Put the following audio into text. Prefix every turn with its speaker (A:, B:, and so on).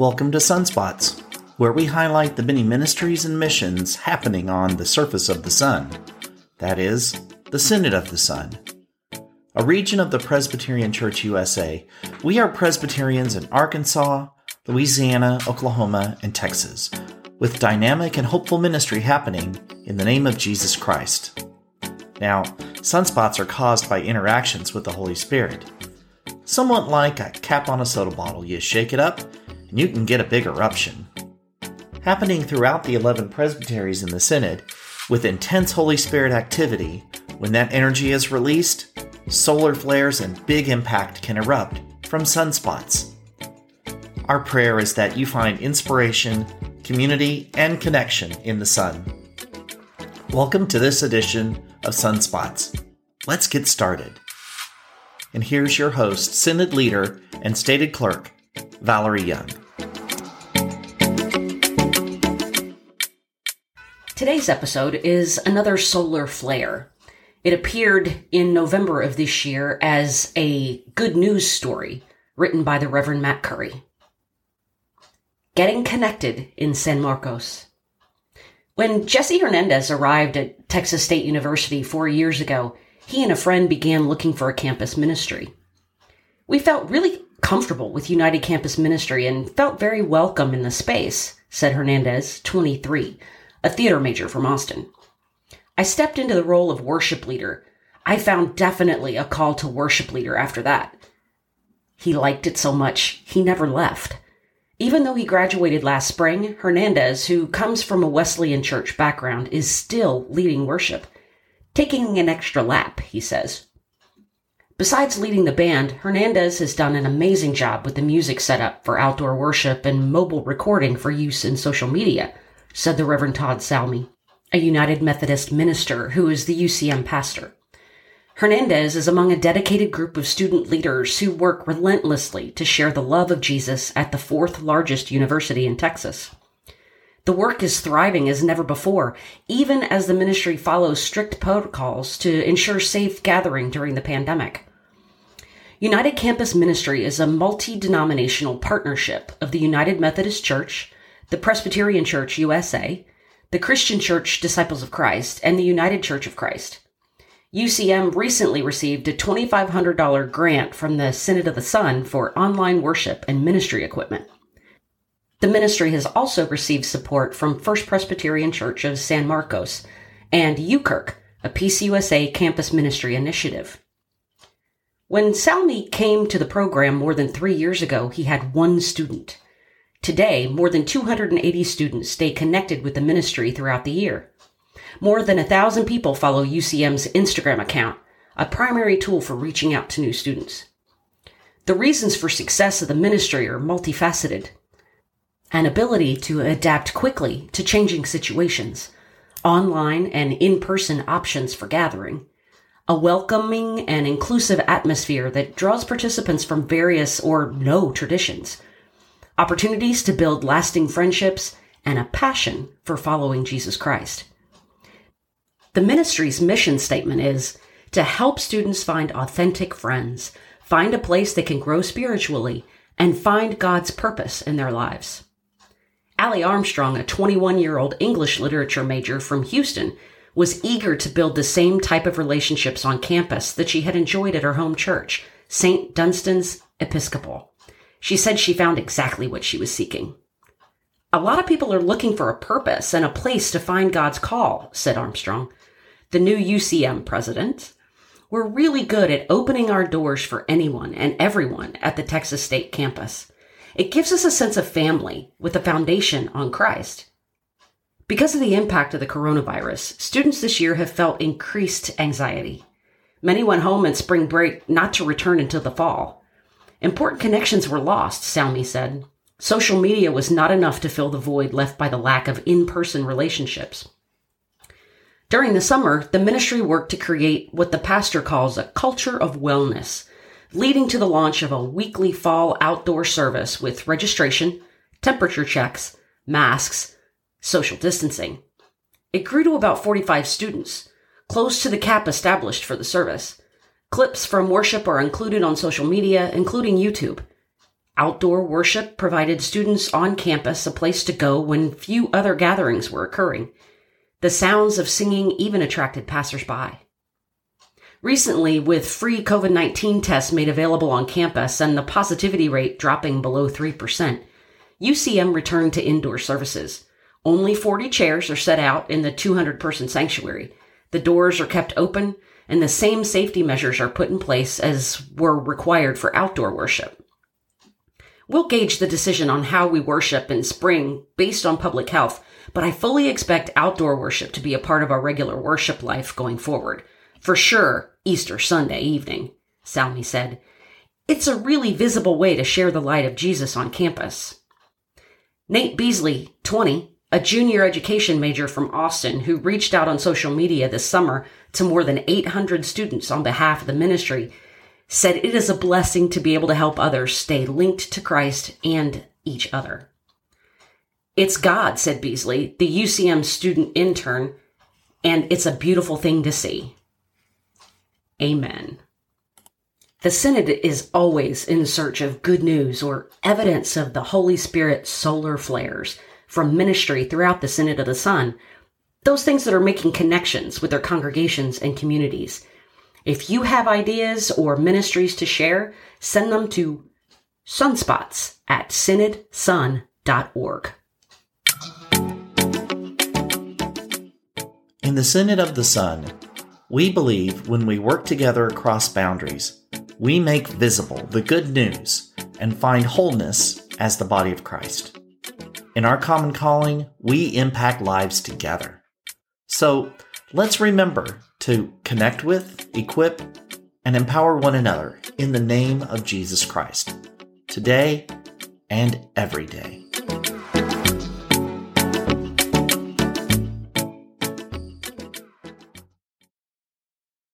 A: Welcome to Sunspots, where we highlight the many ministries and missions happening on the surface of the sun. That is, the Synod of the Sun. A region of the Presbyterian Church USA, we are Presbyterians in Arkansas, Louisiana, Oklahoma, and Texas, with dynamic and hopeful ministry happening in the name of Jesus Christ. Now, sunspots are caused by interactions with the Holy Spirit. Somewhat like a cap on a soda bottle, you shake it up, and you can get a big eruption. Happening throughout the 11 presbyteries in the Synod, with intense Holy Spirit activity, when that energy is released, solar flares and big impact can erupt from sunspots. Our prayer is that you find inspiration, community, and connection in the sun. Welcome to this edition of Sunspots. Let's get started. And here's your host, Synod leader, and stated clerk, Valerie Young.
B: Today's episode is another solar flare. It appeared in November of this year as a good news story written by the Reverend Matt Curry. Getting connected in San Marcos. When Jesse Hernandez arrived at Texas State University four years ago, he and a friend began looking for a campus ministry. We felt really comfortable with United Campus Ministry and felt very welcome in the space, said Hernandez, 23, a theater major from Austin. I stepped into the role of worship leader. I found definitely a call to worship leader after that. He liked it so much, he never left. Even though he graduated last spring, Hernandez, who comes from a Wesleyan church background, is still leading worship. Taking an extra lap, he says. Besides leading the band, Hernandez has done an amazing job with the music setup for outdoor worship and mobile recording for use in social media, said the Reverend Todd Salmi, a United Methodist minister who is the UCM pastor. Hernandez is among a dedicated group of student leaders who work relentlessly to share the love of Jesus at the fourth largest university in Texas. The work is thriving as never before, even as the ministry follows strict protocols to ensure safe gathering during the pandemic. United Campus Ministry is a multi denominational partnership of the United Methodist Church, the Presbyterian Church USA, the Christian Church Disciples of Christ, and the United Church of Christ. UCM recently received a $2,500 grant from the Synod of the Sun for online worship and ministry equipment. The ministry has also received support from First Presbyterian Church of San Marcos and UKirk, a PCUSA campus ministry initiative. When Salmi came to the program more than three years ago, he had one student. Today, more than 280 students stay connected with the ministry throughout the year. More than a thousand people follow UCM's Instagram account, a primary tool for reaching out to new students. The reasons for success of the ministry are multifaceted. An ability to adapt quickly to changing situations, online and in-person options for gathering, a welcoming and inclusive atmosphere that draws participants from various or no traditions, opportunities to build lasting friendships, and a passion for following Jesus Christ. The ministry's mission statement is to help students find authentic friends, find a place they can grow spiritually, and find God's purpose in their lives. Allie Armstrong, a 21 year old English literature major from Houston, was eager to build the same type of relationships on campus that she had enjoyed at her home church, St. Dunstan's Episcopal. She said she found exactly what she was seeking. A lot of people are looking for a purpose and a place to find God's call, said Armstrong the new UCM president, we're really good at opening our doors for anyone and everyone at the Texas State campus. It gives us a sense of family with a foundation on Christ. Because of the impact of the coronavirus, students this year have felt increased anxiety. Many went home in spring break not to return until the fall. Important connections were lost, Salmi said. Social media was not enough to fill the void left by the lack of in-person relationships. During the summer, the ministry worked to create what the pastor calls a culture of wellness, leading to the launch of a weekly fall outdoor service with registration, temperature checks, masks, social distancing. It grew to about 45 students, close to the cap established for the service. Clips from worship are included on social media, including YouTube. Outdoor worship provided students on campus a place to go when few other gatherings were occurring. The sounds of singing even attracted passersby. Recently, with free COVID 19 tests made available on campus and the positivity rate dropping below 3%, UCM returned to indoor services. Only 40 chairs are set out in the 200 person sanctuary. The doors are kept open, and the same safety measures are put in place as were required for outdoor worship. We'll gauge the decision on how we worship in spring based on public health, but I fully expect outdoor worship to be a part of our regular worship life going forward. For sure, Easter Sunday evening, Salmi said. It's a really visible way to share the light of Jesus on campus. Nate Beasley, 20, a junior education major from Austin who reached out on social media this summer to more than 800 students on behalf of the ministry, said it is a blessing to be able to help others stay linked to Christ and each other. It's God, said Beasley, the UCM student intern, and it's a beautiful thing to see. Amen. The Synod is always in search of good news or evidence of the Holy Spirit's solar flares from ministry throughout the Synod of the Sun, those things that are making connections with their congregations and communities. If you have ideas or ministries to share, send them to sunspots at synodsun.org.
A: In the Synod of the Sun, we believe when we work together across boundaries, we make visible the good news and find wholeness as the body of Christ. In our common calling, we impact lives together. So let's remember to connect with, equip, and empower one another in the name of Jesus Christ, today and every day.